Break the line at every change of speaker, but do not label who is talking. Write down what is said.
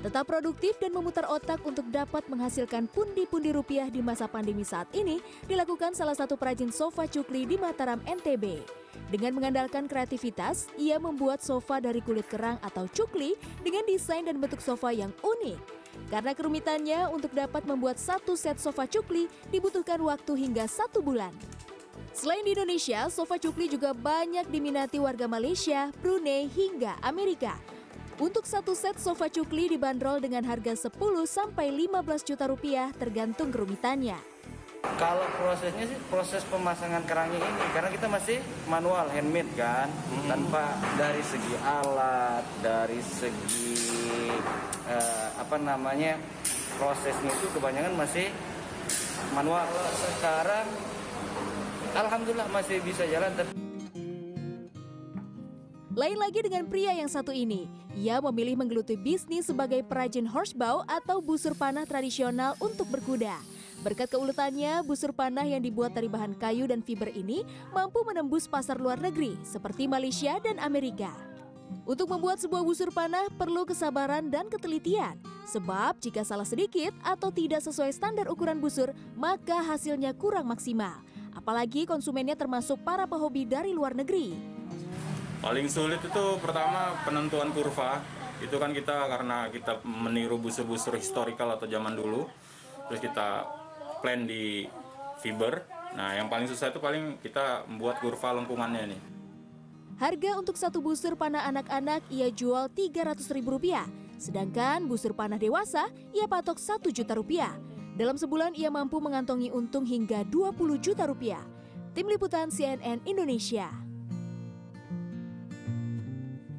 Tetap produktif dan memutar otak untuk dapat menghasilkan pundi-pundi rupiah di masa pandemi saat ini dilakukan salah satu perajin sofa cukli di Mataram, NTB. Dengan mengandalkan kreativitas, ia membuat sofa dari kulit kerang atau cukli dengan desain dan bentuk sofa yang unik. Karena kerumitannya untuk dapat membuat satu set sofa cukli dibutuhkan waktu hingga satu bulan. Selain di Indonesia, sofa cukli juga banyak diminati warga Malaysia, Brunei, hingga Amerika. Untuk satu set sofa cukli dibanderol dengan harga 10 sampai 15 juta rupiah tergantung kerumitannya.
Kalau prosesnya sih proses pemasangan kerangnya ini karena kita masih manual handmade kan, hmm. tanpa dari segi alat, dari segi uh, apa namanya prosesnya itu kebanyakan masih manual. Sekarang alhamdulillah masih bisa jalan.
Lain lagi dengan pria yang satu ini. Ia memilih menggeluti bisnis sebagai perajin horsebow atau busur panah tradisional untuk berkuda. Berkat keuletannya, busur panah yang dibuat dari bahan kayu dan fiber ini mampu menembus pasar luar negeri seperti Malaysia dan Amerika. Untuk membuat sebuah busur panah perlu kesabaran dan ketelitian. Sebab jika salah sedikit atau tidak sesuai standar ukuran busur, maka hasilnya kurang maksimal. Apalagi konsumennya termasuk para pehobi dari luar negeri.
Paling sulit itu pertama penentuan kurva. Itu kan kita karena kita meniru busur-busur historical atau zaman dulu. Terus kita plan di fiber. Nah, yang paling susah itu paling kita membuat kurva lengkungannya nih.
Harga untuk satu busur panah anak-anak ia jual Rp300.000. Sedangkan busur panah dewasa ia patok 1 juta rupiah. Dalam sebulan ia mampu mengantongi untung hingga 20 juta rupiah. Tim Liputan CNN Indonesia.